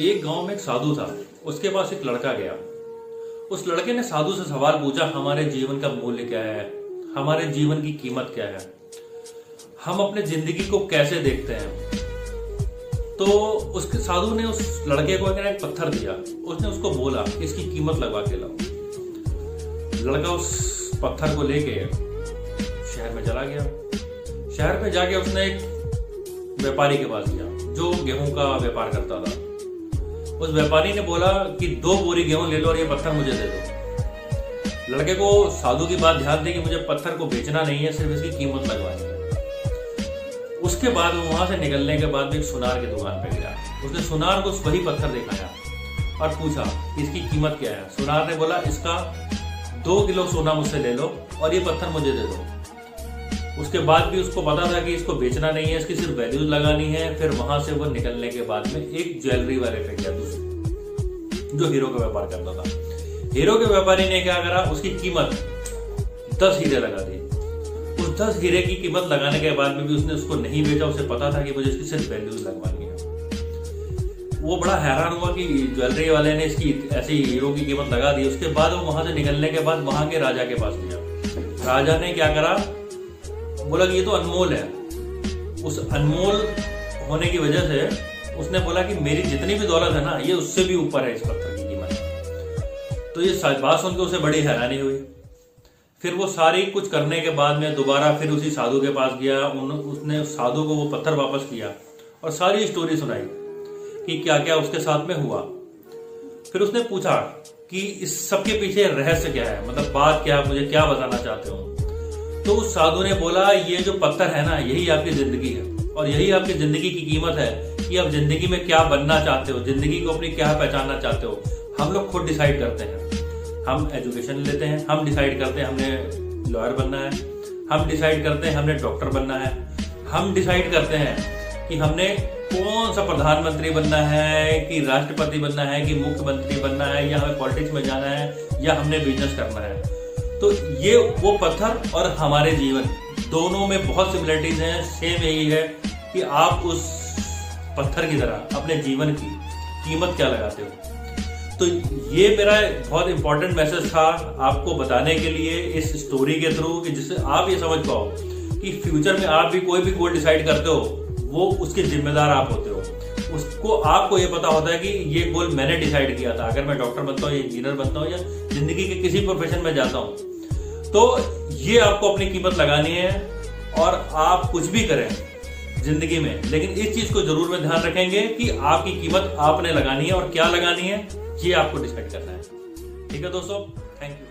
एक गाँव में एक साधु था, उसके पास एक लड़का गया। उस लड़के ने साधु से सवाल पूछा, हमारे जीवन का मूल्य क्या है? हमारे जीवन की कीमत क्या है? हम अपने ज़िंदगी को कैसे देखते हैं? तो उसके साधु ने उस लड़के को एक पत्थर दिया। उसने उसको बोला, इसकी कीमत लगवा के लाओ। लड़का उस पत्थर को लेके शहर में चला गया। शहर में जाके उसने एक व्यापारी के पास गया, जो गेहूँ का व्यापार करता था। उस व्यापारी ने बोला कि दो बोरी गेहूँ ले लो और ये पत्थर मुझे दे दो। लड़के को साधु की बात ध्यान दी कि मुझे पत्थर को बेचना नहीं है, सिर्फ़ इसकी कीमत लगवानी है। उसके बाद वो वहाँ से निकलने के बाद एक सुनार की दुकान पर गया। उसने सुनार को वही पत्थर दिखाया और पूछा, इसकी कीमत क्या है? सुनार ने बोला, इसका दो किलो सोना मुझसे ले लो और ये पत्थर मुझे दे दो। उसके बाद भी उसको पता था कि इसको बेचना नहीं है, इसकी सिर्फ़ वैल्यूज़ लगानी है, फिर वहाँ से वो निकलने के बाद में एक ज्वेलरी वाले पे गया दूसरी। जो हीरो का व्यापार करता था। हीरो के व्यापारी ने क्या करा? उसकी कीमत दस हीरे लगा दी। उस दस हीरे की कीमत लगाने के बाद में भी उसने उसको नहीं बेचा, उसे पता था कि मुझे इसकी सिर्फ़ वैल्यूज़ लगवानी है। वो बड़ा हैरान हुआ कि ज्वेलरी वाले ने इसकी ऐसी हीरो की कीमत लगा दी। उसके बाद वो वहाँ से निकलने के बाद वहाँ के राजा के पास गया। राजा ने क्या करा? बोला कि ये तो अनमोल है। उस अनमोल होने की वजह से उसने बोला कि मेरी जितनी भी दौलत है ना ये उससे भी ऊपर है इस पत्थर की कीमत। तो ये बात सुन के उसे बड़ी हैरानी हुई। फिर वो सारी कुछ करने के बाद में दोबारा फिर उसी साधु के पास गया। उन, उसने साधु को वो पत्थर वापस किया और सारी स्टोरी सुनाई कि क्या क्या उसके साथ में हुआ। फिर उसने पूछा कि इस सबके पीछे रहस्य क्या है? मतलब बात क्या मुझे क्या बताना चाहते हो? तो उस साधु ने बोला, ये जो पत्थर है ना, यही आपकी ज़िंदगी है और यही आपकी ज़िंदगी की कीमत है कि आप ज़िंदगी में क्या बनना चाहते हो, ज़िंदगी को अपनी क्या पहचानना चाहते हो। हम लोग खुद डिसाइड करते हैं। हम एजुकेशन लेते हैं, हम डिसाइड करते हैं हमने लॉयर बनना है, हम डिसाइड करते हैं हमने डॉक्टर बनना है। हम डिसाइड करते हैं कि हमने कौन सा प्रधानमंत्री बनना है, कि राष्ट्रपति बनना है, कि मुख्यमंत्री बनना है, या हमें पॉलिटिक्स में जाना है, या हमने बिज़नेस करना है। तो ये वो पत्थर और हमारे जीवन। दोनों में बहुत सिमिलरिटीज हैं सेम यही है कि आप उस पत्थर की तरह, अपने जीवन की कीमत क्या लगाते हो। तो ये मेरा बहुत इंपॉर्टेंट मैसेज था आपको बताने के लिए इस स्टोरी के थ्रू कि जिससे आप ये समझ पाओ कि फ्यूचर में आप भी कोई भी गोल डिसाइड करते हो, वो उसके जिम्मेदार आप होते हो। उसको आपको ये पता होता है कि ये गोल मैंने डिसाइड किया था। अगर मैं डॉक्टर बनता हूँ या इंजीनियर बनता हूँ या ज़िंदगी के किसी प्रोफेशन में जाता हूँ तो ये आपको अपनी कीमत लगानी है और आप कुछ भी करें ज़िंदगी में। लेकिन इस चीज़ को ज़रूर में ध्यान रखेंगे कि आपकी कीमत आपने लगानी है और क्या लगानी है, ये आपको डिसाइड करना है। ठीक है दोस्तों? Thank you